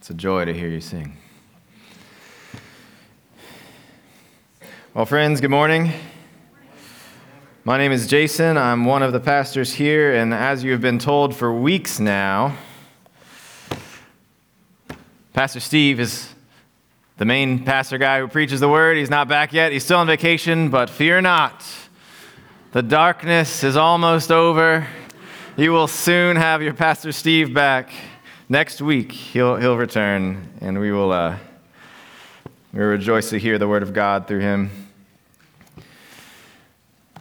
It's a joy to hear you sing. Well, friends, good morning. My name is Jason. I'm one of the pastors here, and as you have been told for weeks now, Pastor Steve is the main pastor guy who preaches the word. He's not back yet. He's still on vacation, but fear not. The darkness is almost over. You will soon have your Pastor Steve back. Next week, he'll, he'll return, and we will uh, we rejoice to hear the word of God through him.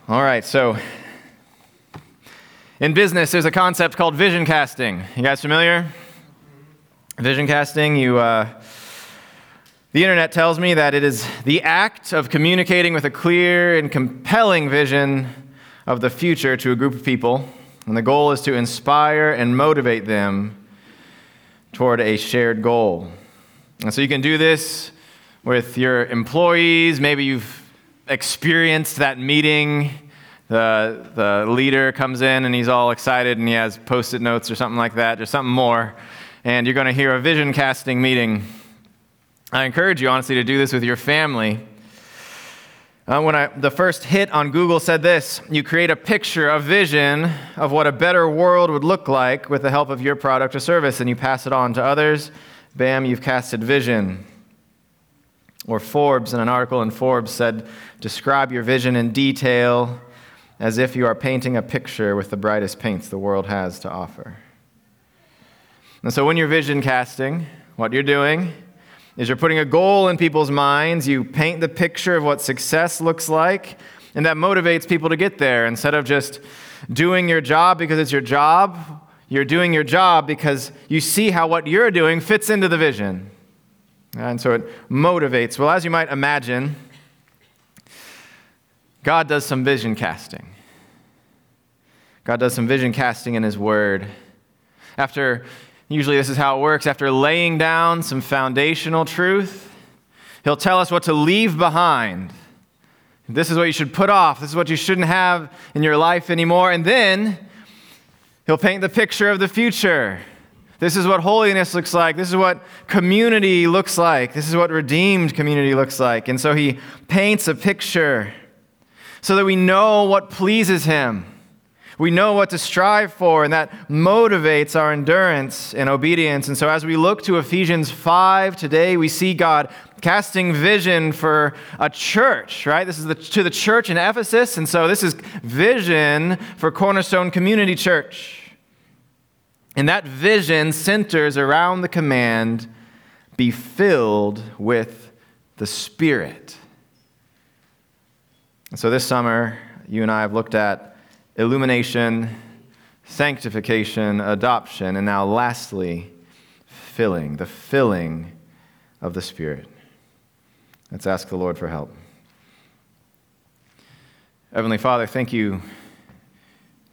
All right, so in business, there's a concept called vision casting. You guys familiar? Vision casting, you. Uh, the internet tells me that it is the act of communicating with a clear and compelling vision of the future to a group of people, and the goal is to inspire and motivate them toward a shared goal. And so you can do this with your employees. Maybe you've experienced that meeting. The, the leader comes in and he's all excited and he has post it notes or something like that, or something more. And you're going to hear a vision casting meeting. I encourage you, honestly, to do this with your family. Uh, when I, the first hit on Google said this you create a picture, a vision of what a better world would look like with the help of your product or service, and you pass it on to others. Bam, you've casted vision. Or Forbes, in an article in Forbes, said, Describe your vision in detail as if you are painting a picture with the brightest paints the world has to offer. And so when you're vision casting, what you're doing is you're putting a goal in people's minds. You paint the picture of what success looks like, and that motivates people to get there. Instead of just doing your job because it's your job, you're doing your job because you see how what you're doing fits into the vision. And so it motivates. Well, as you might imagine, God does some vision casting. God does some vision casting in His Word. After Usually, this is how it works. After laying down some foundational truth, he'll tell us what to leave behind. This is what you should put off. This is what you shouldn't have in your life anymore. And then he'll paint the picture of the future. This is what holiness looks like. This is what community looks like. This is what redeemed community looks like. And so he paints a picture so that we know what pleases him. We know what to strive for, and that motivates our endurance and obedience. And so, as we look to Ephesians 5 today, we see God casting vision for a church, right? This is the, to the church in Ephesus. And so, this is vision for Cornerstone Community Church. And that vision centers around the command be filled with the Spirit. And so, this summer, you and I have looked at illumination, sanctification, adoption, and now lastly, filling, the filling of the Spirit. Let's ask the Lord for help. Heavenly Father, thank you.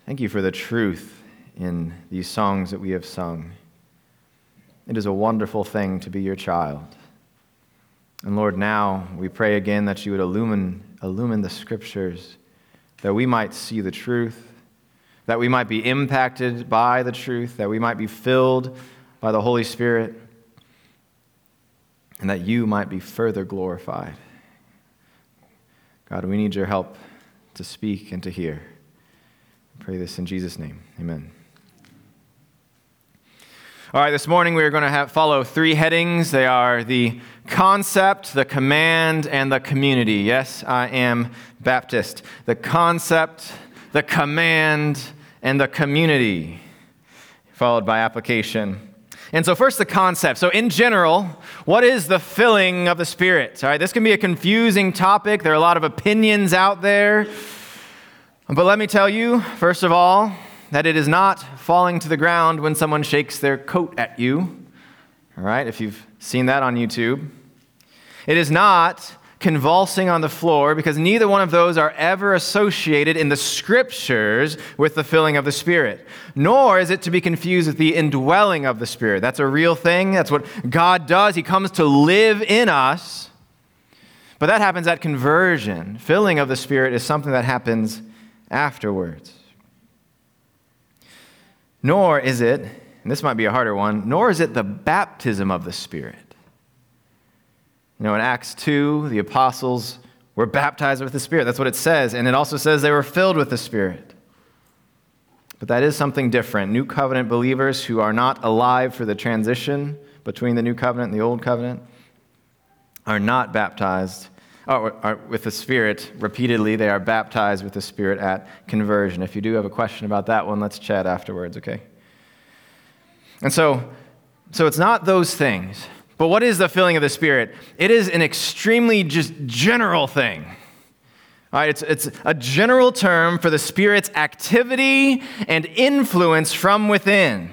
Thank you for the truth in these songs that we have sung. It is a wonderful thing to be your child. And Lord, now we pray again that you would illumine, illumine the scriptures that we might see the truth, that we might be impacted by the truth, that we might be filled by the Holy Spirit, and that you might be further glorified. God, we need your help to speak and to hear. I pray this in Jesus' name. Amen. All right, this morning we are going to have, follow three headings. They are the concept, the command, and the community. Yes, I am Baptist. The concept, the command, and the community, followed by application. And so, first, the concept. So, in general, what is the filling of the Spirit? All right, this can be a confusing topic. There are a lot of opinions out there. But let me tell you, first of all, that it is not falling to the ground when someone shakes their coat at you. All right, if you've seen that on YouTube. It is not convulsing on the floor because neither one of those are ever associated in the scriptures with the filling of the Spirit. Nor is it to be confused with the indwelling of the Spirit. That's a real thing. That's what God does. He comes to live in us. But that happens at conversion. Filling of the Spirit is something that happens afterwards. Nor is it and this might be a harder one, nor is it the baptism of the Spirit. You know, in Acts 2, the apostles were baptized with the Spirit. That's what it says. And it also says they were filled with the Spirit. But that is something different. New covenant believers who are not alive for the transition between the new covenant and the old covenant are not baptized oh, are, with the Spirit repeatedly. They are baptized with the Spirit at conversion. If you do have a question about that one, let's chat afterwards, okay? And so, so it's not those things. But what is the filling of the Spirit? It is an extremely just general thing. All right, it's, it's a general term for the Spirit's activity and influence from within.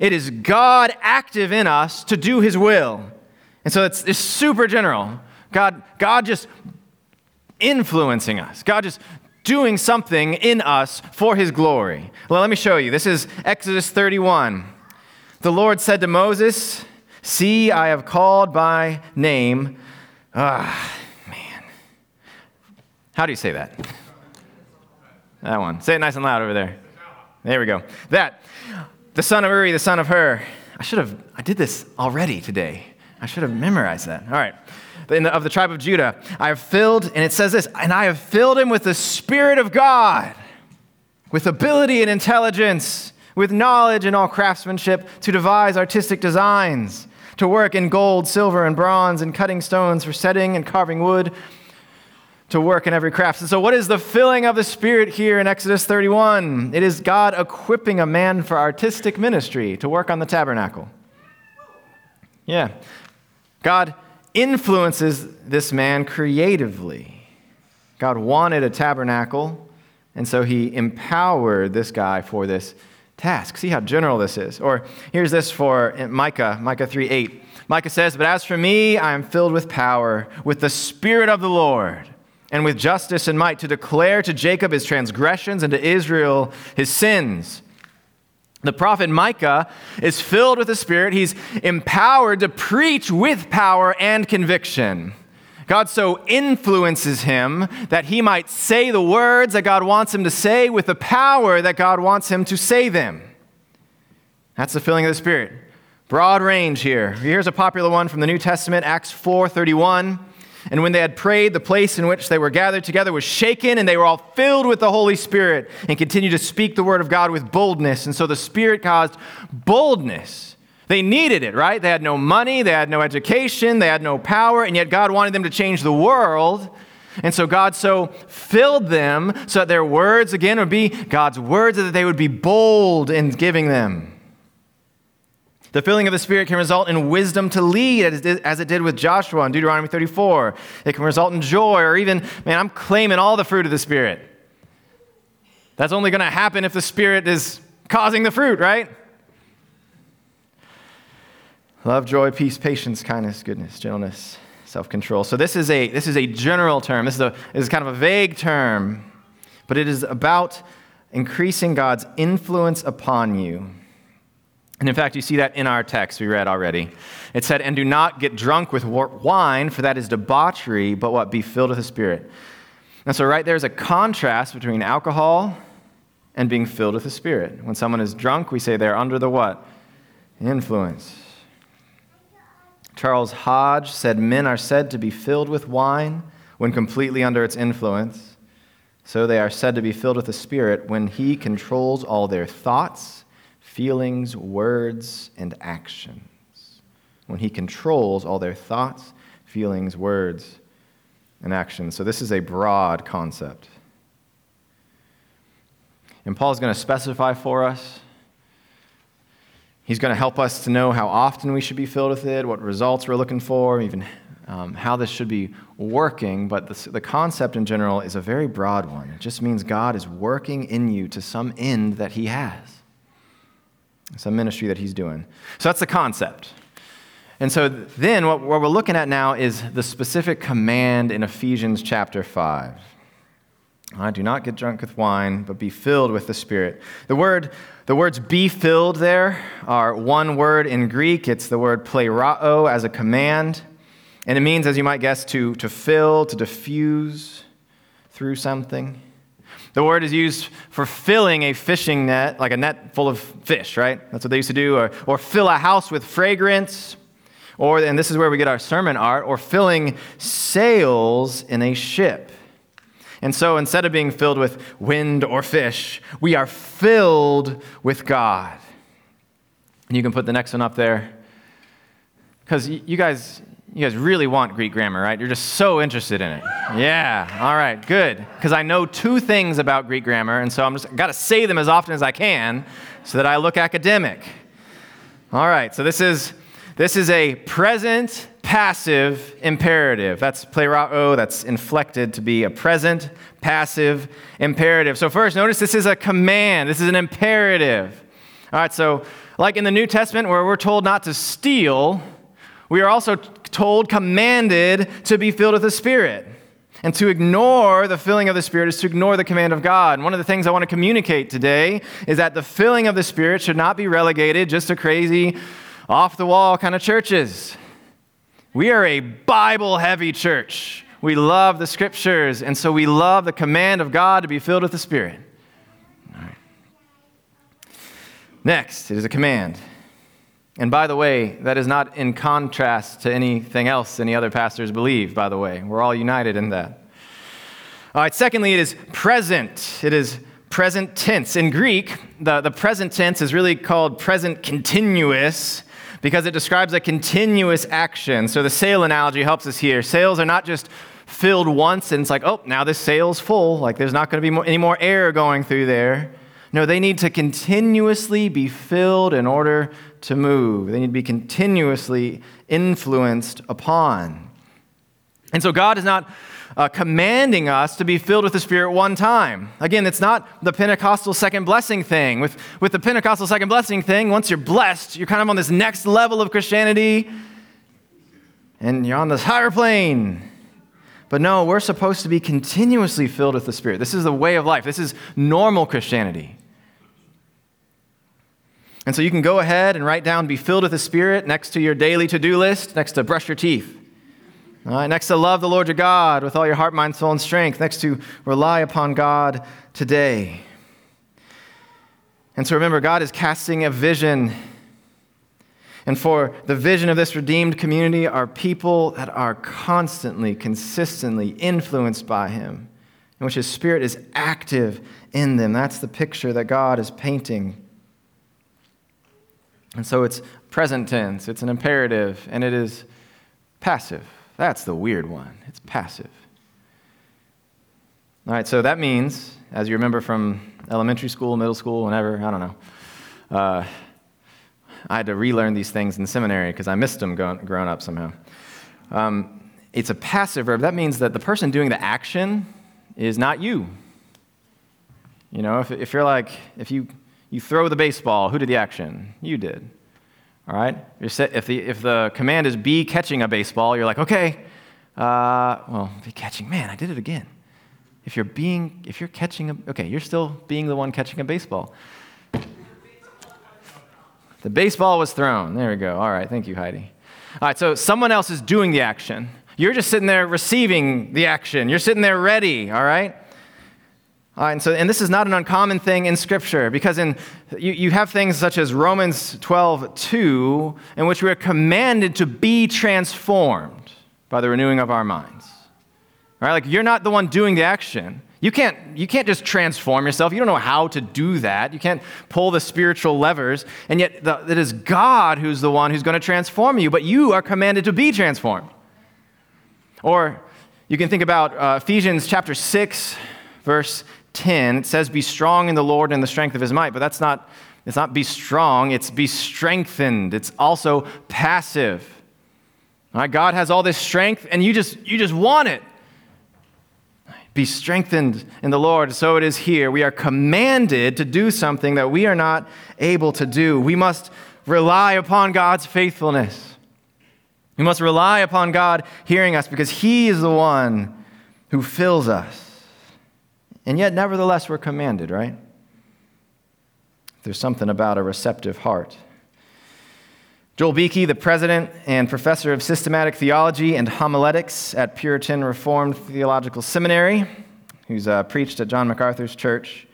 It is God active in us to do His will. And so it's, it's super general. God, God just influencing us, God just doing something in us for His glory. Well, let me show you. This is Exodus 31. The Lord said to Moses, See, I have called by name. Ah, man. How do you say that? That one. Say it nice and loud over there. There we go. That. The son of Uri, the son of Hur. I should have, I did this already today. I should have memorized that. All right. The, of the tribe of Judah. I have filled, and it says this, and I have filled him with the Spirit of God, with ability and intelligence, with knowledge and all craftsmanship to devise artistic designs to work in gold, silver, and bronze, and cutting stones for setting and carving wood, to work in every craft. And so, what is the filling of the Spirit here in Exodus 31? It is God equipping a man for artistic ministry to work on the tabernacle. Yeah. God influences this man creatively. God wanted a tabernacle, and so he empowered this guy for this task. See how general this is. Or here's this for Micah, Micah 3 8. Micah says, But as for me, I am filled with power, with the Spirit of the Lord, and with justice and might to declare to Jacob his transgressions and to Israel his sins. The prophet Micah is filled with the Spirit. He's empowered to preach with power and conviction. God so influences him that he might say the words that God wants him to say with the power that God wants him to say them. That's the filling of the Spirit. Broad range here. Here's a popular one from the New Testament, Acts 4:31. And when they had prayed, the place in which they were gathered together was shaken, and they were all filled with the Holy Spirit and continued to speak the word of God with boldness. And so the Spirit caused boldness they needed it, right? They had no money, they had no education, they had no power, and yet God wanted them to change the world. And so God so filled them so that their words, again, would be God's words, that they would be bold in giving them. The filling of the Spirit can result in wisdom to lead, as it did with Joshua in Deuteronomy 34. It can result in joy, or even, man, I'm claiming all the fruit of the Spirit. That's only going to happen if the Spirit is causing the fruit, right? Love, joy, peace, patience, kindness, goodness, gentleness, self-control. So this is a this is a general term. This is a this is kind of a vague term, but it is about increasing God's influence upon you. And in fact, you see that in our text we read already. It said, "And do not get drunk with wine, for that is debauchery, but what be filled with the Spirit." And so right there's a contrast between alcohol and being filled with the Spirit. When someone is drunk, we say they're under the what? Influence. Charles Hodge said men are said to be filled with wine when completely under its influence. So they are said to be filled with the Spirit when He controls all their thoughts, feelings, words, and actions. When He controls all their thoughts, feelings, words, and actions. So this is a broad concept. And Paul's going to specify for us He's going to help us to know how often we should be filled with it, what results we're looking for, even um, how this should be working. But the, the concept in general is a very broad one. It just means God is working in you to some end that He has, some ministry that He's doing. So that's the concept. And so then what, what we're looking at now is the specific command in Ephesians chapter 5. I do not get drunk with wine, but be filled with the Spirit. The word the words be filled there are one word in Greek. It's the word plerao as a command. And it means, as you might guess, to, to fill, to diffuse through something. The word is used for filling a fishing net, like a net full of fish, right? That's what they used to do. Or, or fill a house with fragrance. Or, and this is where we get our sermon art, or filling sails in a ship. And so instead of being filled with wind or fish, we are filled with God. And you can put the next one up there. Because you guys, you guys really want Greek grammar, right? You're just so interested in it. Yeah, all right, good. Because I know two things about Greek grammar, and so I'm just got to say them as often as I can so that I look academic. All right, so this is this is a present passive imperative. That's plerao, that's inflected to be a present passive imperative. So first, notice this is a command. This is an imperative. All right, so like in the New Testament where we're told not to steal, we are also told, commanded to be filled with the Spirit. And to ignore the filling of the Spirit is to ignore the command of God. And one of the things I want to communicate today is that the filling of the Spirit should not be relegated just to crazy, off the wall kind of churches. We are a Bible heavy church. We love the scriptures, and so we love the command of God to be filled with the Spirit. Next, it is a command. And by the way, that is not in contrast to anything else any other pastors believe, by the way. We're all united in that. All right, secondly, it is present. It is present tense. In Greek, the, the present tense is really called present continuous because it describes a continuous action. So the sail analogy helps us here. Sails are not just filled once and it's like, oh, now this sail's full. Like there's not going to be more, any more air going through there. No, they need to continuously be filled in order to move. They need to be continuously influenced upon. And so God is not uh, commanding us to be filled with the Spirit one time. Again, it's not the Pentecostal second blessing thing. With, with the Pentecostal second blessing thing, once you're blessed, you're kind of on this next level of Christianity and you're on this higher plane. But no, we're supposed to be continuously filled with the Spirit. This is the way of life, this is normal Christianity. And so you can go ahead and write down be filled with the Spirit next to your daily to do list, next to brush your teeth. All right, next to love the Lord your God with all your heart, mind, soul, and strength. Next to rely upon God today. And so remember, God is casting a vision. And for the vision of this redeemed community are people that are constantly, consistently influenced by Him, in which His Spirit is active in them. That's the picture that God is painting and so it's present tense, it's an imperative, and it is passive. That's the weird one. It's passive. All right, so that means, as you remember from elementary school, middle school, whenever, I don't know, uh, I had to relearn these things in seminary because I missed them growing up somehow. Um, it's a passive verb. That means that the person doing the action is not you. You know, if, if you're like, if you you throw the baseball. Who did the action? You did. All right? Set, if, the, if the command is be catching a baseball, you're like, okay, uh, well, be catching. Man, I did it again. If you're being, if you're catching a, okay, you're still being the one catching a baseball. The baseball was thrown. There we go. All right, thank you, Heidi. All right, so someone else is doing the action. You're just sitting there receiving the action. You're sitting there ready, all right? And, so, and this is not an uncommon thing in Scripture because in, you, you have things such as Romans 12, 2, in which we are commanded to be transformed by the renewing of our minds. Right? Like you're not the one doing the action. You can't, you can't just transform yourself. You don't know how to do that. You can't pull the spiritual levers. And yet, the, it is God who's the one who's going to transform you, but you are commanded to be transformed. Or you can think about uh, Ephesians chapter 6, verse 10, it says, Be strong in the Lord and the strength of his might. But that's not, it's not be strong, it's be strengthened. It's also passive. All right, God has all this strength, and you just, you just want it. Be strengthened in the Lord. So it is here. We are commanded to do something that we are not able to do. We must rely upon God's faithfulness. We must rely upon God hearing us because He is the one who fills us. And yet, nevertheless, we're commanded, right? There's something about a receptive heart. Joel Beeke, the president and professor of systematic theology and homiletics at Puritan Reformed Theological Seminary, who's uh, preached at John MacArthur's church.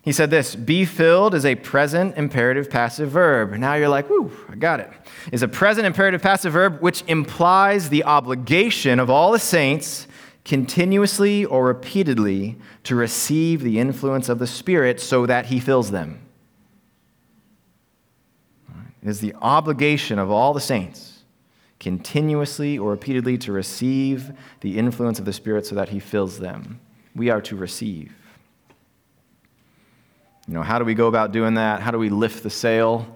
He said this Be filled is a present imperative passive verb. Now you're like, whoo, I got it. Is a present imperative passive verb which implies the obligation of all the saints continuously or repeatedly to receive the influence of the Spirit so that he fills them. It is the obligation of all the saints continuously or repeatedly to receive the influence of the Spirit so that he fills them. We are to receive. You know, how do we go about doing that? How do we lift the sail?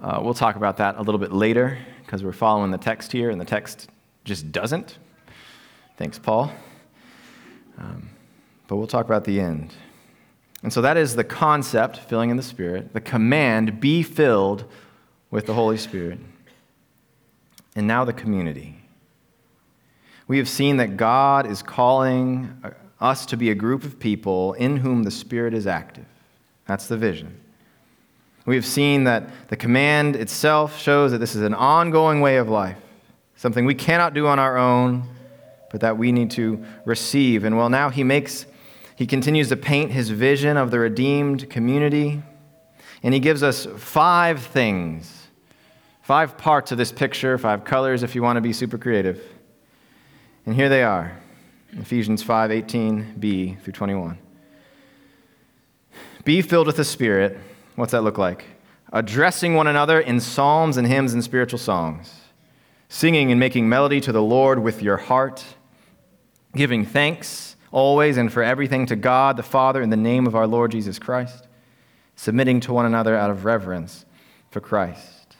Uh, we'll talk about that a little bit later because we're following the text here, and the text just doesn't. Thanks, Paul. Um, but we'll talk about the end. And so that is the concept, filling in the Spirit, the command, be filled with the Holy Spirit. And now the community. We have seen that God is calling us to be a group of people in whom the Spirit is active. That's the vision. We have seen that the command itself shows that this is an ongoing way of life, something we cannot do on our own, but that we need to receive. And well, now he makes, he continues to paint his vision of the redeemed community, and he gives us five things, five parts of this picture, five colors if you want to be super creative. And here they are Ephesians 5 18b through 21. Be filled with the Spirit. What's that look like? Addressing one another in psalms and hymns and spiritual songs, singing and making melody to the Lord with your heart, giving thanks always and for everything to God the Father in the name of our Lord Jesus Christ, submitting to one another out of reverence for Christ.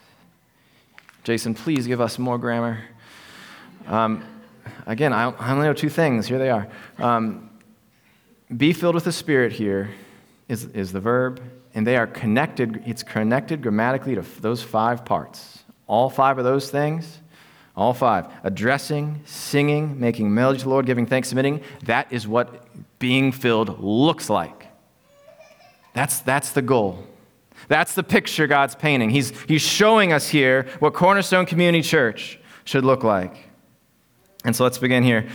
Jason, please give us more grammar. Um, again, I only know two things. Here they are. Um, be filled with the Spirit here is, is the verb, and they are connected. It's connected grammatically to those five parts. All five of those things, all five. Addressing, singing, making melody to the Lord, giving thanks, submitting. That is what being filled looks like. That's, that's the goal. That's the picture God's painting. He's, he's showing us here what Cornerstone Community Church should look like. And so let's begin here.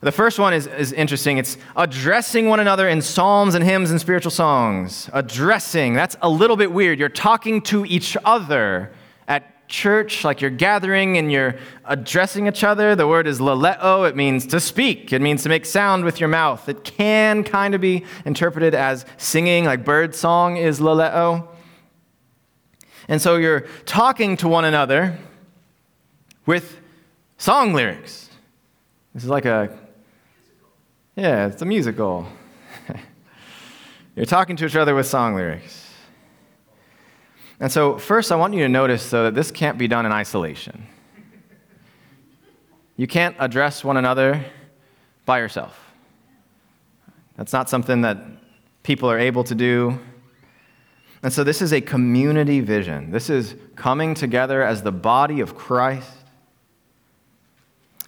The first one is, is interesting. It's addressing one another in psalms and hymns and spiritual songs. Addressing, that's a little bit weird. You're talking to each other church, like you're gathering and you're addressing each other. The word is laleo. It means to speak, it means to make sound with your mouth. It can kind of be interpreted as singing, like bird song is laleo. And so you're talking to one another with song lyrics. This is like a yeah, it's a musical. You're talking to each other with song lyrics. And so, first, I want you to notice, though, that this can't be done in isolation. You can't address one another by yourself. That's not something that people are able to do. And so, this is a community vision. This is coming together as the body of Christ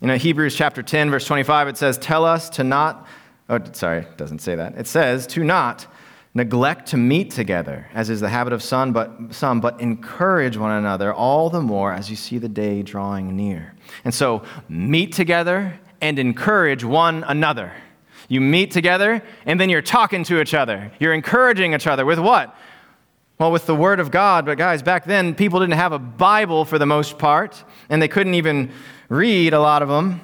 you know, Hebrews chapter 10, verse 25, it says, Tell us to not, oh, sorry, it doesn't say that. It says, To not neglect to meet together, as is the habit of some but, some, but encourage one another all the more as you see the day drawing near. And so, meet together and encourage one another. You meet together, and then you're talking to each other. You're encouraging each other with what? Well, with the Word of God. But, guys, back then, people didn't have a Bible for the most part, and they couldn't even read a lot of them.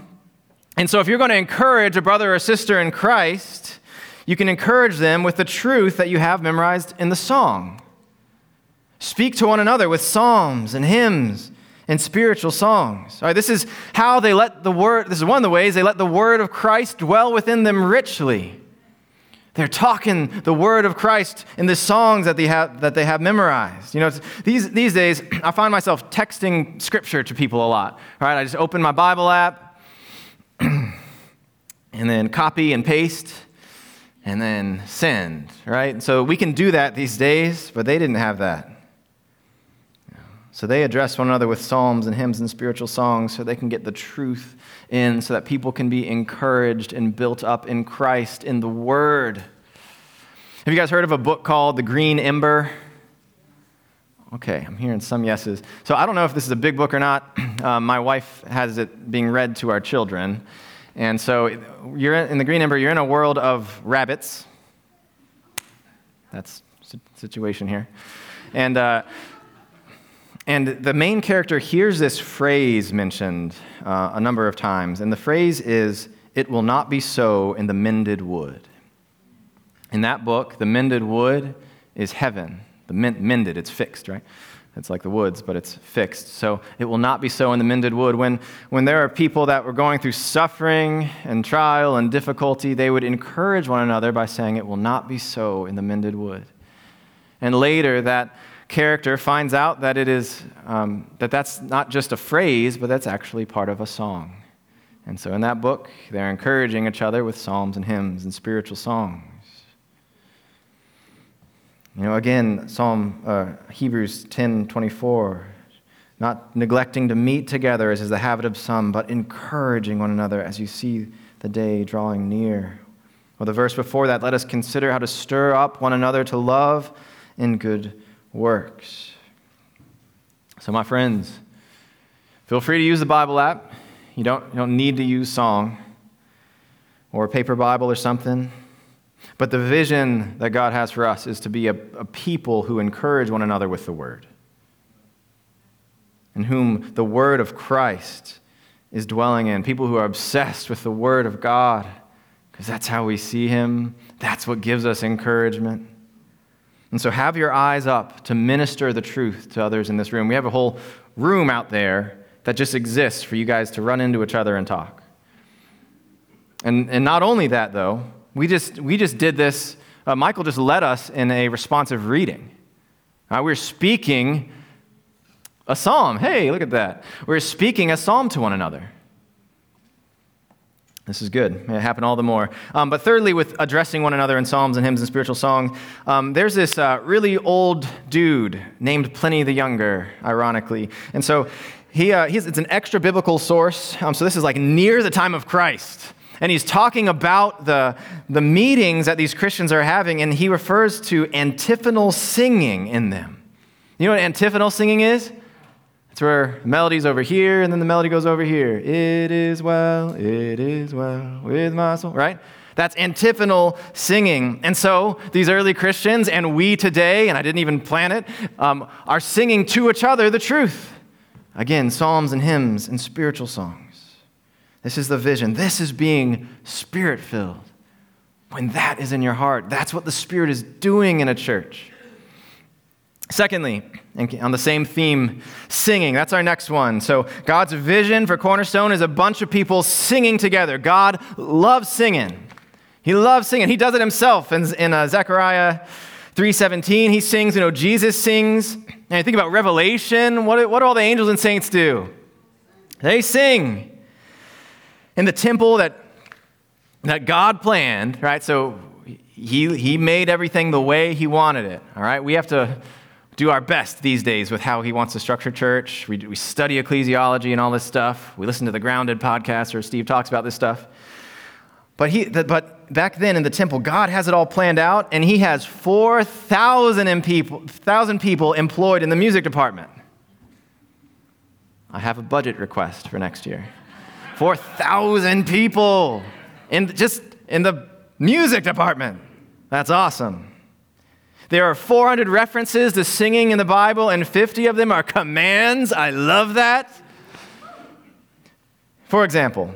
And so, if you're going to encourage a brother or sister in Christ, you can encourage them with the truth that you have memorized in the song. Speak to one another with psalms and hymns and spiritual songs. All right, this is how they let the word, this is one of the ways they let the word of Christ dwell within them richly. They're talking the word of Christ in the songs that they have, that they have memorized. You know, these, these days, I find myself texting scripture to people a lot. All right, I just open my Bible app and then copy and paste and then send, right? So we can do that these days, but they didn't have that. So they address one another with psalms and hymns and spiritual songs so they can get the truth in, so that people can be encouraged and built up in Christ, in the Word. Have you guys heard of a book called The Green Ember? Okay, I'm hearing some yeses. So I don't know if this is a big book or not. Uh, my wife has it being read to our children. And so you're in the Green Ember, you're in a world of rabbits. That's situation here. And, uh, and the main character hears this phrase mentioned uh, a number of times. And the phrase is, It will not be so in the mended wood. In that book, the mended wood is heaven. The mended, it's fixed, right? It's like the woods, but it's fixed. So it will not be so in the mended wood. When, when there are people that were going through suffering and trial and difficulty, they would encourage one another by saying, It will not be so in the mended wood. And later, that character finds out that it is um, that that's not just a phrase, but that's actually part of a song. And so in that book, they're encouraging each other with psalms and hymns and spiritual songs. You know, again, Psalm uh, Hebrews 10 24, not neglecting to meet together as is the habit of some, but encouraging one another as you see the day drawing near. Or the verse before that, let us consider how to stir up one another to love and good works. So, my friends, feel free to use the Bible app. You don't, you don't need to use song or a paper Bible or something. But the vision that God has for us is to be a, a people who encourage one another with the word, in whom the word of Christ is dwelling in, people who are obsessed with the word of God, because that's how we see him, that's what gives us encouragement. And so have your eyes up to minister the truth to others in this room. We have a whole room out there that just exists for you guys to run into each other and talk. And, and not only that, though, we just, we just did this. Uh, Michael just led us in a responsive reading. Uh, we're speaking a psalm. Hey, look at that. We're speaking a psalm to one another. This is good. It happen all the more. Um, but thirdly, with addressing one another in psalms and hymns and spiritual song, um, there's this uh, really old dude named Pliny the Younger, ironically. And so he, uh, it's an extra biblical source. Um, so this is like near the time of Christ and he's talking about the, the meetings that these Christians are having, and he refers to antiphonal singing in them. You know what antiphonal singing is? It's where the melody's over here, and then the melody goes over here. It is well, it is well with my soul, right? That's antiphonal singing. And so these early Christians and we today, and I didn't even plan it, um, are singing to each other the truth. Again, psalms and hymns and spiritual songs. This is the vision. This is being spirit filled. When that is in your heart, that's what the Spirit is doing in a church. Secondly, on the same theme, singing. That's our next one. So, God's vision for Cornerstone is a bunch of people singing together. God loves singing. He loves singing. He does it himself. In, in uh, Zechariah 3.17, he sings, you know, Jesus sings. And you think about Revelation, what, what do all the angels and saints do? They sing in the temple that, that God planned, right? So he, he made everything the way he wanted it, all right? We have to do our best these days with how he wants to structure church. We, we study ecclesiology and all this stuff. We listen to the Grounded podcast where Steve talks about this stuff. But, he, but back then in the temple, God has it all planned out, and he has 4,000 people, people employed in the music department. I have a budget request for next year. 4,000 people in just in the music department. That's awesome. There are 400 references to singing in the Bible, and 50 of them are commands. I love that. For example,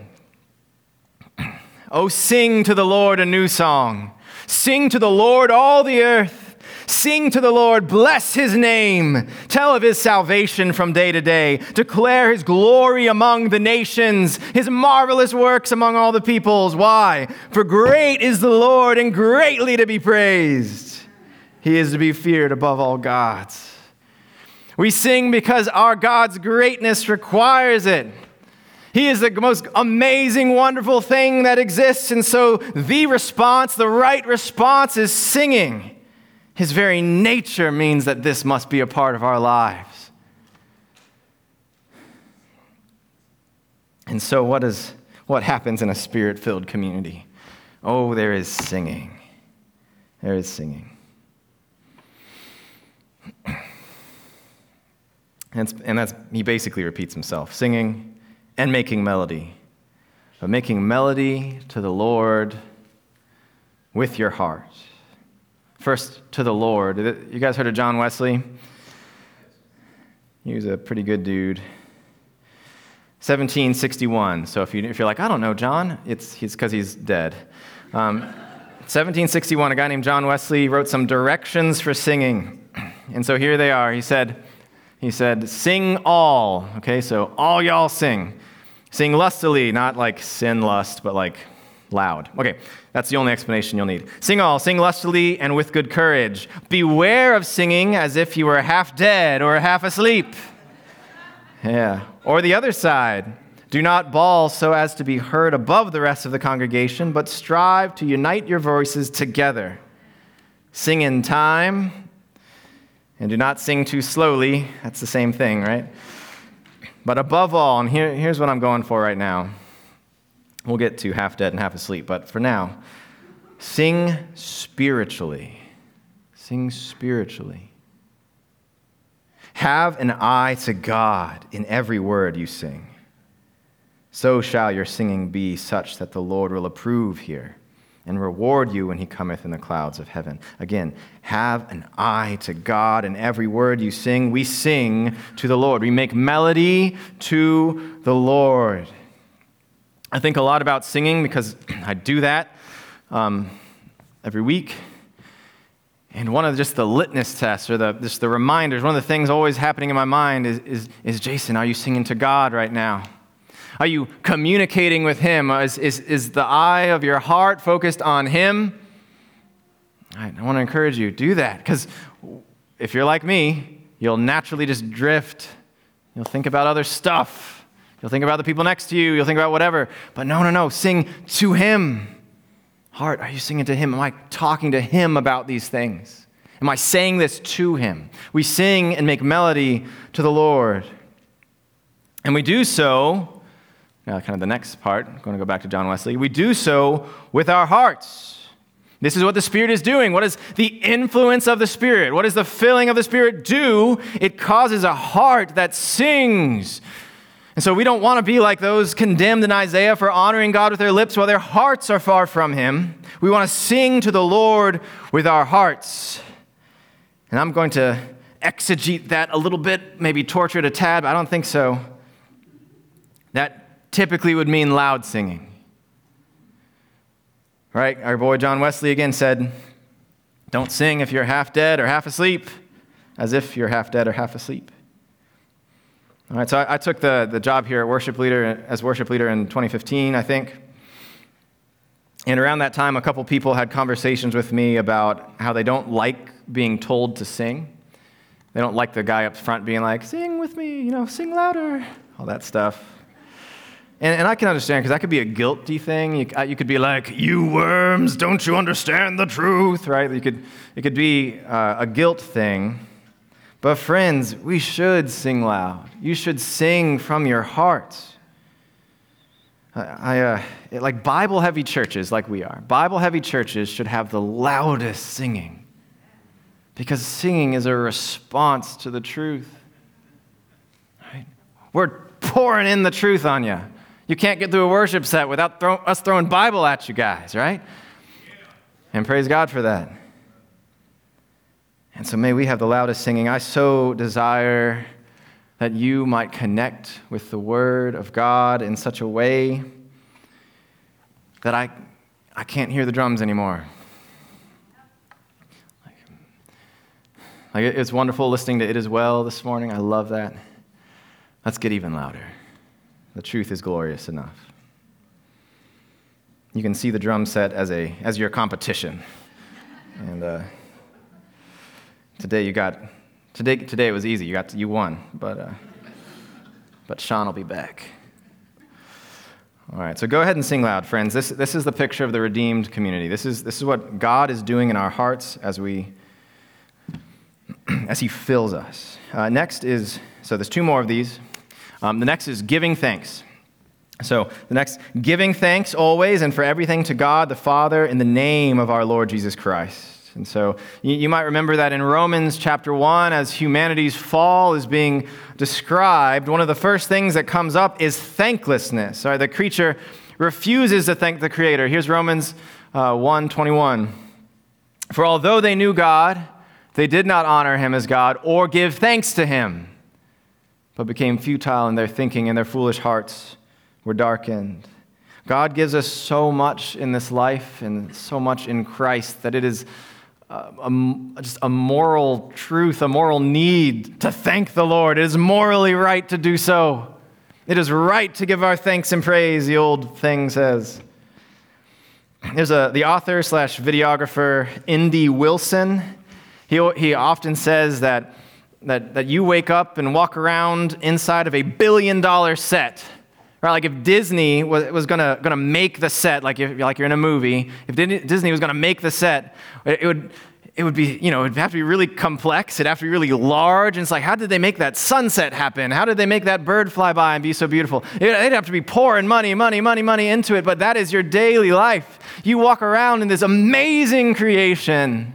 Oh, sing to the Lord a new song. Sing to the Lord all the earth. Sing to the Lord, bless his name. Tell of his salvation from day to day. Declare his glory among the nations, his marvelous works among all the peoples. Why? For great is the Lord and greatly to be praised. He is to be feared above all gods. We sing because our God's greatness requires it. He is the most amazing, wonderful thing that exists. And so the response, the right response, is singing. His very nature means that this must be a part of our lives. And so, what, is, what happens in a spirit filled community? Oh, there is singing. There is singing. And, and that's, he basically repeats himself singing and making melody. but making melody to the Lord with your heart. First, to the Lord. You guys heard of John Wesley? He was a pretty good dude. 1761. So if, you, if you're like, I don't know John, it's because he's dead. Um, 1761, a guy named John Wesley wrote some directions for singing. And so here they are. He said, he said, sing all. Okay, so all y'all sing. Sing lustily, not like sin lust, but like loud. Okay, that's the only explanation you'll need. Sing all, sing lustily and with good courage. Beware of singing as if you were half dead or half asleep. Yeah. Or the other side. Do not bawl so as to be heard above the rest of the congregation, but strive to unite your voices together. Sing in time, and do not sing too slowly. That's the same thing, right? But above all, and here, here's what I'm going for right now. We'll get to half dead and half asleep, but for now, sing spiritually. Sing spiritually. Have an eye to God in every word you sing. So shall your singing be such that the Lord will approve here and reward you when he cometh in the clouds of heaven. Again, have an eye to God in every word you sing. We sing to the Lord, we make melody to the Lord. I think a lot about singing because I do that um, every week. And one of just the litmus tests or the, just the reminders, one of the things always happening in my mind is, is, is Jason, are you singing to God right now? Are you communicating with Him? Is, is, is the eye of your heart focused on Him? I want to encourage you, do that. Because if you're like me, you'll naturally just drift. You'll think about other stuff. You'll think about the people next to you. You'll think about whatever. But no, no, no. Sing to Him. Heart, are you singing to Him? Am I talking to Him about these things? Am I saying this to Him? We sing and make melody to the Lord. And we do so now, kind of the next part, I'm going to go back to John Wesley. We do so with our hearts. This is what the Spirit is doing. What does the influence of the Spirit, what does the filling of the Spirit do? It causes a heart that sings. And so we don't want to be like those condemned in Isaiah for honoring God with their lips while their hearts are far from Him. We want to sing to the Lord with our hearts. And I'm going to exegete that a little bit, maybe torture it a tad, but I don't think so. That typically would mean loud singing. Right? Our boy John Wesley again said, Don't sing if you're half dead or half asleep, as if you're half dead or half asleep. All right, so I, I took the, the job here at worship leader as worship leader in 2015, I think. And around that time, a couple people had conversations with me about how they don't like being told to sing. They don't like the guy up front being like, sing with me, you know, sing louder, all that stuff. And, and I can understand because that could be a guilty thing. You, uh, you, could be like, "You worms, don't you understand the truth?" Right? You could, it could be uh, a guilt thing. But friends, we should sing loud. You should sing from your heart. I, uh, like Bible-heavy churches, like we are, Bible-heavy churches should have the loudest singing, because singing is a response to the truth. Right? We're pouring in the truth on you. You can't get through a worship set without throw, us throwing Bible at you guys, right? And praise God for that. And so may we have the loudest singing. I so desire that you might connect with the Word of God in such a way that I, I can't hear the drums anymore. Like, it's wonderful listening to It Is Well this morning. I love that. Let's get even louder. The truth is glorious enough. You can see the drum set as, a, as your competition. And uh, today you got, today, today was easy. You, got, you won. But, uh, but Sean will be back. All right, so go ahead and sing loud, friends. This, this is the picture of the redeemed community. This is, this is what God is doing in our hearts as, we, as He fills us. Uh, next is, so there's two more of these. Um, the next is giving thanks. So, the next, giving thanks always and for everything to God the Father in the name of our Lord Jesus Christ. And so, you, might remember that in Romans chapter 1, as humanity's fall is being described, one of the first things that comes up is thanklessness. Right? The creature refuses to thank the Creator. Here's Romans uh, 1 21. For although they knew God, they did not honor him as God or give thanks to him, but became futile in their thinking, and their foolish hearts were darkened. God gives us so much in this life and so much in Christ that it is a, just a moral truth, a moral need to thank the Lord. It is morally right to do so. It is right to give our thanks and praise, the old thing says. There's a, the author slash videographer, N.D. Wilson. He, he often says that, that, that you wake up and walk around inside of a billion dollar set. Right? Like if Disney was, was gonna, gonna make the set, like, if, like you're in a movie, if Disney was gonna make the set, it would, it would be, you know, it'd have to be really complex. It'd have to be really large. And it's like, how did they make that sunset happen? How did they make that bird fly by and be so beautiful? It'd have to be pouring money, money, money, money into it. But that is your daily life. You walk around in this amazing creation.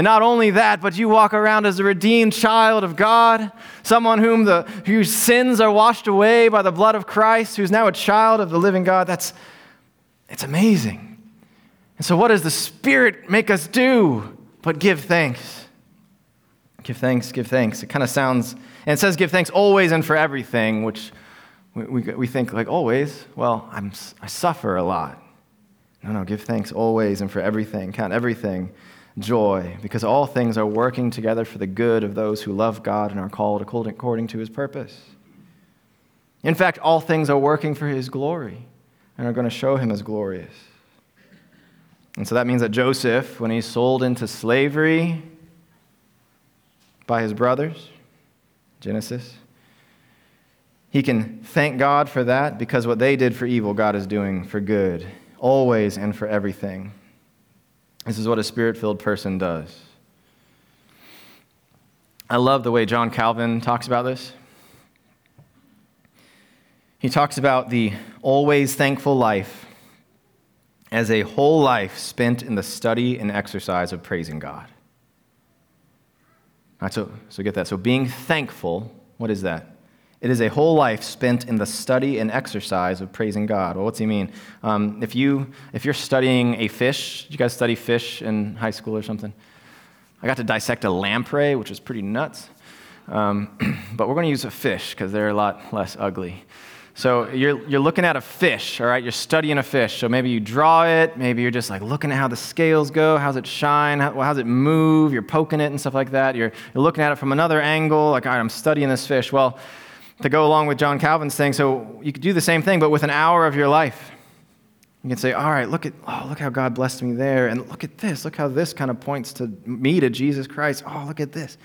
And not only that, but you walk around as a redeemed child of God, someone whom the, whose sins are washed away by the blood of Christ, who's now a child of the living God. That's, it's amazing. And so, what does the Spirit make us do but give thanks? Give thanks, give thanks. It kind of sounds, and it says give thanks always and for everything, which we, we, we think like always. Well, I'm, I suffer a lot. No, no, give thanks always and for everything. Count everything joy, because all things are working together for the good of those who love God and are called according to his purpose. In fact, all things are working for his glory and are going to show him as glorious. And so that means that Joseph, when he's sold into slavery by his brothers, Genesis, he can thank God for that because what they did for evil, God is doing for good, always and for everything. This is what a spirit filled person does. I love the way John Calvin talks about this. He talks about the always thankful life as a whole life spent in the study and exercise of praising God. All right, so, so get that. So being thankful, what is that? It is a whole life spent in the study and exercise of praising God. Well, what's he mean? Um, if, you, if you're studying a fish, you guys study fish in high school or something? I got to dissect a lamprey, which is pretty nuts. Um, but we're going to use a fish because they're a lot less ugly. So you're, you're looking at a fish, all right? You're studying a fish. So maybe you draw it. Maybe you're just like looking at how the scales go. How's it shine? How, how's it move? You're poking it and stuff like that. You're, you're looking at it from another angle. Like, all right, I'm studying this fish. Well, to go along with John Calvin's thing, so you could do the same thing, but with an hour of your life. You can say, all right, look at, oh, look how God blessed me there. And look at this. Look how this kind of points to me, to Jesus Christ. Oh, look at this.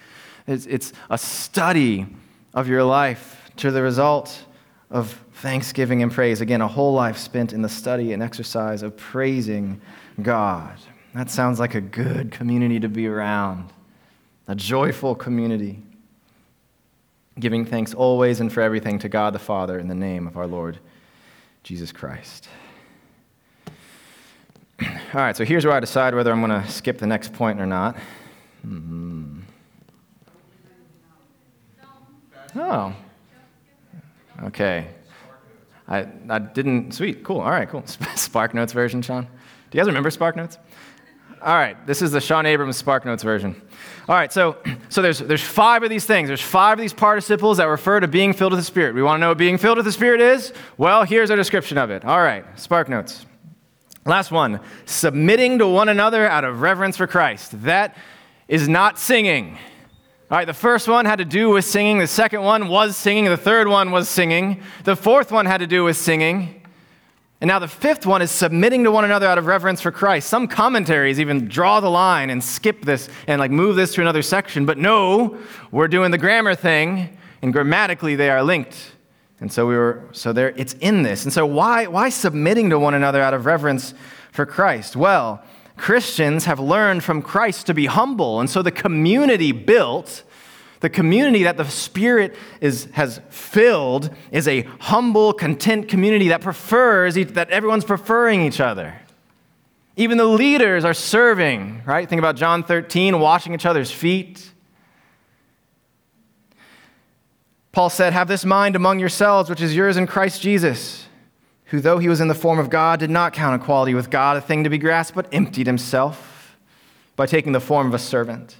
It's, it's a study of your life to the result of thanksgiving and praise. Again, a whole life spent in the study and exercise of praising God. That sounds like a good community to be around, a joyful community. Giving thanks always and for everything to God the Father in the name of our Lord Jesus Christ. All right, so here's where I decide whether I'm going to skip the next point or not. Mm-hmm. Oh, Okay. I, I didn't, sweet, cool, all right, cool. Spark Notes version, Sean. Do you guys remember Spark Notes? All right, this is the Sean Abrams Spark Notes version. All right, so, so there's, there's five of these things. There's five of these participles that refer to being filled with the Spirit. We want to know what being filled with the Spirit is? Well, here's a description of it. All right, Spark Notes. Last one submitting to one another out of reverence for Christ. That is not singing. All right, the first one had to do with singing. The second one was singing. The third one was singing. The fourth one had to do with singing. And now the fifth one is submitting to one another out of reverence for Christ. Some commentaries even draw the line and skip this and like move this to another section. But no, we're doing the grammar thing, and grammatically they are linked. And so we were so there it's in this. And so why why submitting to one another out of reverence for Christ? Well, Christians have learned from Christ to be humble. And so the community built, the community that the Spirit is, has filled, is a humble, content community that prefers, that everyone's preferring each other. Even the leaders are serving, right? Think about John 13, washing each other's feet. Paul said, Have this mind among yourselves, which is yours in Christ Jesus who, though he was in the form of God, did not count equality with God a thing to be grasped, but emptied himself by taking the form of a servant.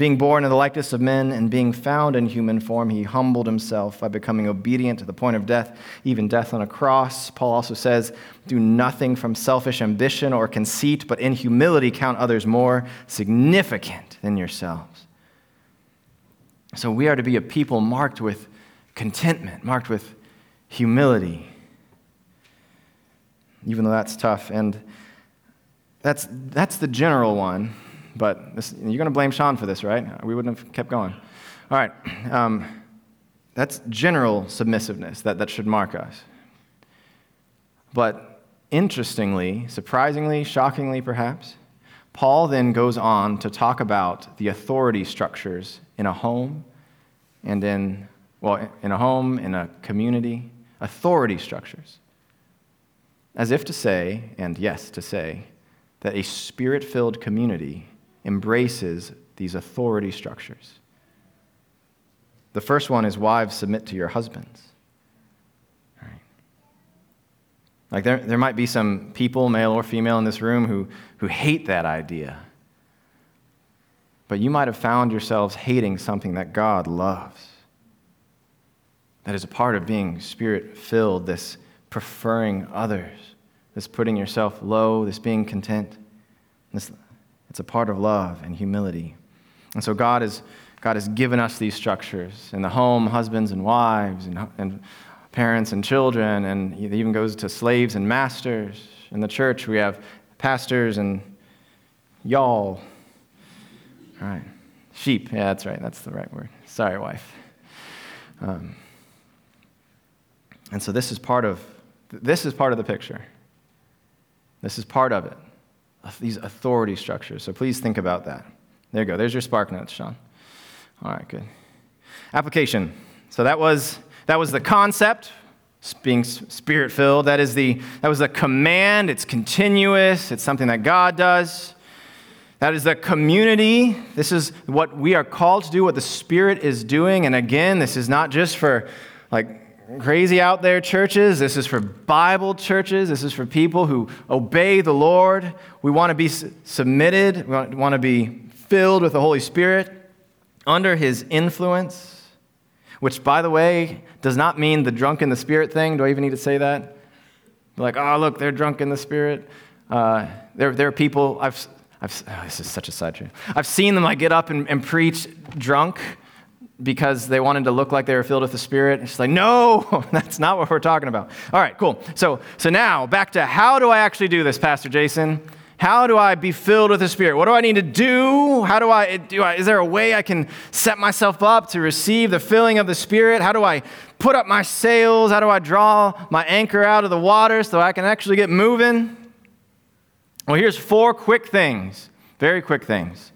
Being born in the likeness of men and being found in human form, he humbled himself by becoming obedient to the point of death, even death on a cross. Paul also says, Do nothing from selfish ambition or conceit, but in humility count others more significant than yourselves. So we are to be a people marked with contentment, marked with humility even though that's tough. And that's, that's the general one, but this, you're going to blame Sean for this, right? We wouldn't have kept going. All right. Um, that's general submissiveness that, that should mark us. But interestingly, surprisingly, shockingly perhaps, Paul then goes on to talk about the authority structures in a home and in, well, in a home, in a community, authority structures as if to say, and yes, to say, that a spirit filled community embraces these authority structures. The first one is wives submit to your husbands. Like there, there might be some people, male or female, in this room who, who hate that idea. But you might have found yourselves hating something that God loves. That is a part of being spirit filled, this preferring others, this putting yourself low, this being content. This, it's a part of love and humility. And so God, is, God has given us these structures in the home, husbands and wives, and, and parents and children, and it even goes to slaves and masters. In the church, we have pastors and y'all. All right. Sheep. Yeah, that's right. That's the right word. Sorry, wife. Um, and so this is part of this is part of the picture. This is part of it. These authority structures. So please think about that. There you go. There's your spark notes, Sean. All right, good. Application. So that was that was the concept, being spirit filled. That is the that was the command. It's continuous. It's something that God does. That is the community. This is what we are called to do, what the Spirit is doing. And again, this is not just for like crazy out there churches. This is for Bible churches. This is for people who obey the Lord. We want to be submitted. We want to be filled with the Holy Spirit under His influence, which, by the way, does not mean the drunk in the Spirit thing. Do I even need to say that? Like, oh, look, they're drunk in the Spirit. Uh, there, there are people, I've, I've, oh, this is such a sidetrack. I've seen them like get up and, and preach drunk because they wanted to look like they were filled with the Spirit. It's like, no, that's not what we're talking about. All right, cool. So, so now back to how do I actually do this, Pastor Jason? How do I be filled with the Spirit? What do I need to do? How do I, do I, is there a way I can set myself up to receive the filling of the Spirit? How do I put up my sails? How do I draw my anchor out of the water so I can actually get moving? Well, here's four quick things, very quick things.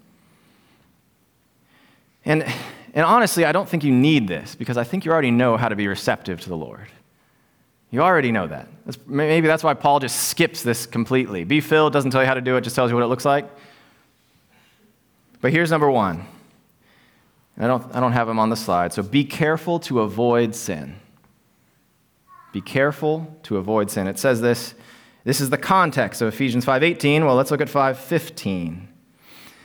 And and honestly, I don't think you need this because I think you already know how to be receptive to the Lord. You already know that. That's, maybe that's why Paul just skips this completely. Be filled doesn't tell you how to do it, just tells you what it looks like. But here's number one. I don't, I don't have them on the slide. So be careful to avoid sin. Be careful to avoid sin. It says this. This is the context of Ephesians 5:18. Well, let's look at 5:15.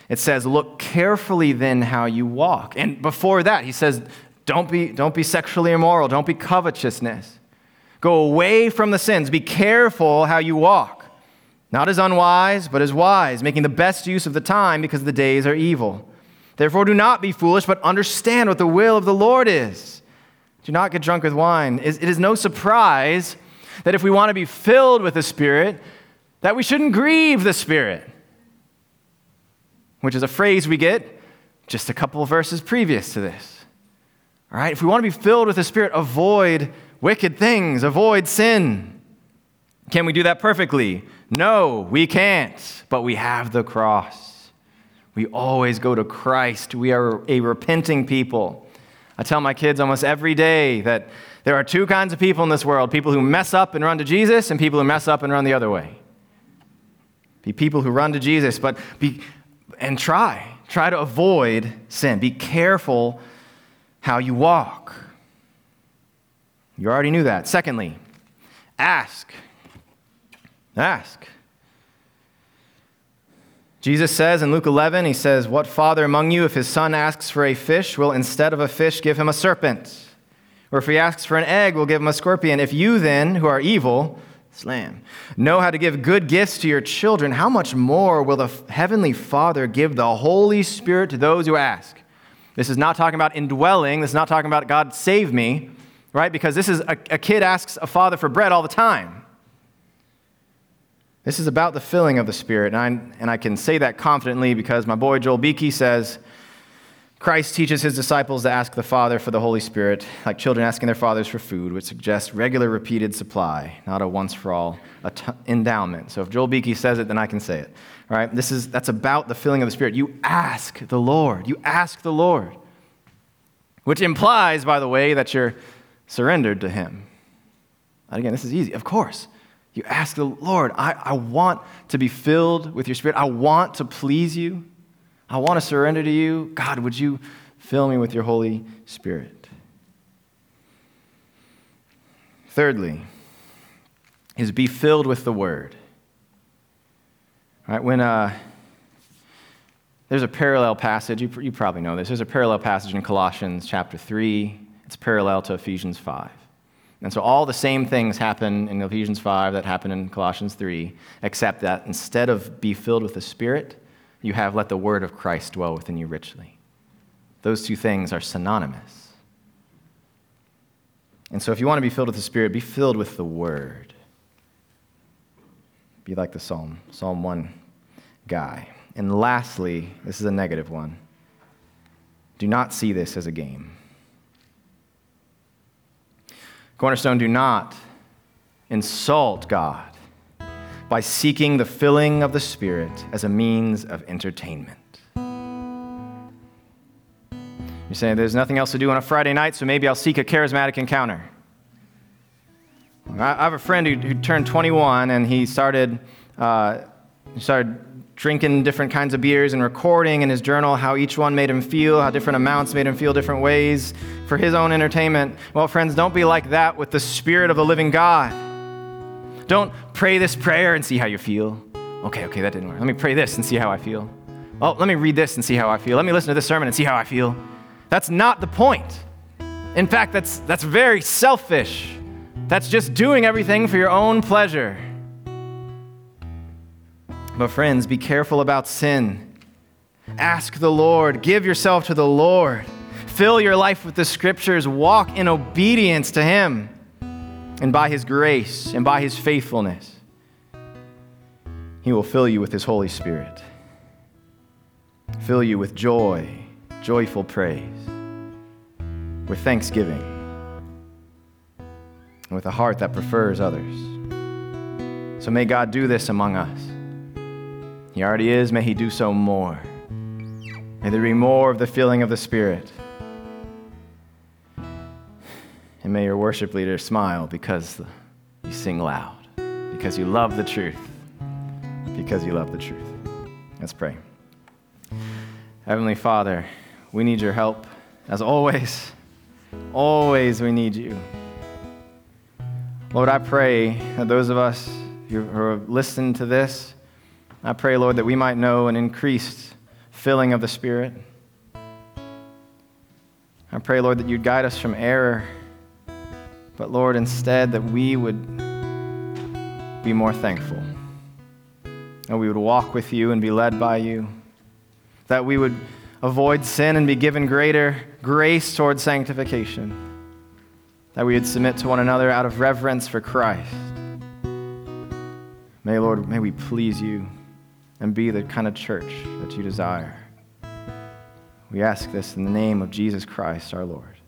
It says, Look carefully then how you walk. And before that, he says, Don't be, don't be sexually immoral, don't be covetousness. Go away from the sins. Be careful how you walk. Not as unwise, but as wise, making the best use of the time because the days are evil. Therefore, do not be foolish, but understand what the will of the Lord is. Do not get drunk with wine. It is no surprise that if we want to be filled with the Spirit, that we shouldn't grieve the Spirit which is a phrase we get just a couple of verses previous to this. All right, if we want to be filled with the Spirit, avoid wicked things, avoid sin. Can we do that perfectly? No, we can't, but we have the cross. We always go to Christ. We are a repenting people. I tell my kids almost every day that there are two kinds of people in this world people who mess up and run to Jesus, and people who mess up and run the other way. Be people who run to Jesus, but be and try. Try to avoid sin. Be careful how you walk. You already knew that. Secondly, Ask. Ask. Jesus says in Luke 11, he says, What father among you, if his son asks for a fish, will instead of a fish give him a serpent? Or if he asks for an egg, will give him a scorpion? If you then, who are evil, slam, know how to give good gifts to your children, how much more will the heavenly Father give the Holy Spirit to those who ask? This is not talking about indwelling. This is not talking about God save me, right? Because this is a, a kid asks a father for bread all the time. This is about the filling of the Spirit. And I, and I can say that confidently because my boy Joel Beeke says Christ teaches his disciples to ask the Father for the Holy Spirit, like children asking their fathers for food, which suggests regular repeated supply, not a once for all endowment. So if Joel Beeke says it, then I can say it. All right? This is, that's about the filling of the Spirit. You ask the Lord. You ask the Lord. Which implies, by the way, that you're surrendered to Him. And again, this is easy. Of course. You ask the Lord, I, I want to be filled with your Spirit. I want to please you. I want to surrender to you. God, would you fill me with your Holy Spirit? Thirdly, is be filled with the Word. All right, when uh, there's a parallel passage, you, you probably know this. There's a parallel passage in Colossians chapter 3. It's parallel to Ephesians 5. And so all the same things happen in Ephesians 5 that happen in Colossians 3, except that instead of be filled with the Spirit, you have let the word of Christ dwell within you richly. Those two things are synonymous. And so if you want to be filled with the Spirit, be filled with the word. Be like the Psalm, Psalm 1 guy. And lastly, this is a negative one. Do not see this as a game. Cornerstone, do not insult God by seeking the filling of the Spirit as a means of entertainment. You're saying there's nothing else to do on a Friday night, so maybe I'll seek a charismatic encounter. I have a friend who, who turned 21 and he started, uh, started drinking different kinds of beers and recording in his journal how each one made him feel, how different amounts made him feel different ways for his own entertainment. Well, friends, don't be like that with the Spirit of the living God. Don't pray this prayer and see how you feel. Okay, okay, that didn't work. Let me pray this and see how I feel. Oh, let me read this and see how I feel. Let me listen to this sermon and see how I feel. That's not the point. In fact, that's, that's very selfish. That's just doing everything for your own pleasure. But, friends, be careful about sin. Ask the Lord, give yourself to the Lord. Fill your life with the scriptures, walk in obedience to Him and by His grace and by His faithfulness, He will fill you with His Holy Spirit, fill you with joy, joyful praise, with thanksgiving, and with a heart that prefers others. So may God do this among us. He already is, may He do so more. May there be more of the filling of the Spirit and may your worship leader smile because you sing loud, because you love the truth, because you love the truth. Let's pray. Heavenly Father, we need your help. As always, always we need you. Lord, I pray that those of us who have listened to this, I pray, Lord, that we might know an increased filling of the Spirit. I pray, Lord, that you'd guide us from error but Lord, instead, that we would be more thankful. And we would walk with you and be led by you. That we would avoid sin and be given greater grace toward sanctification. That we would submit to one another out of reverence for Christ. May, Lord, may we please you and be the kind of church that you desire. We ask this in the name of Jesus Christ, our Lord.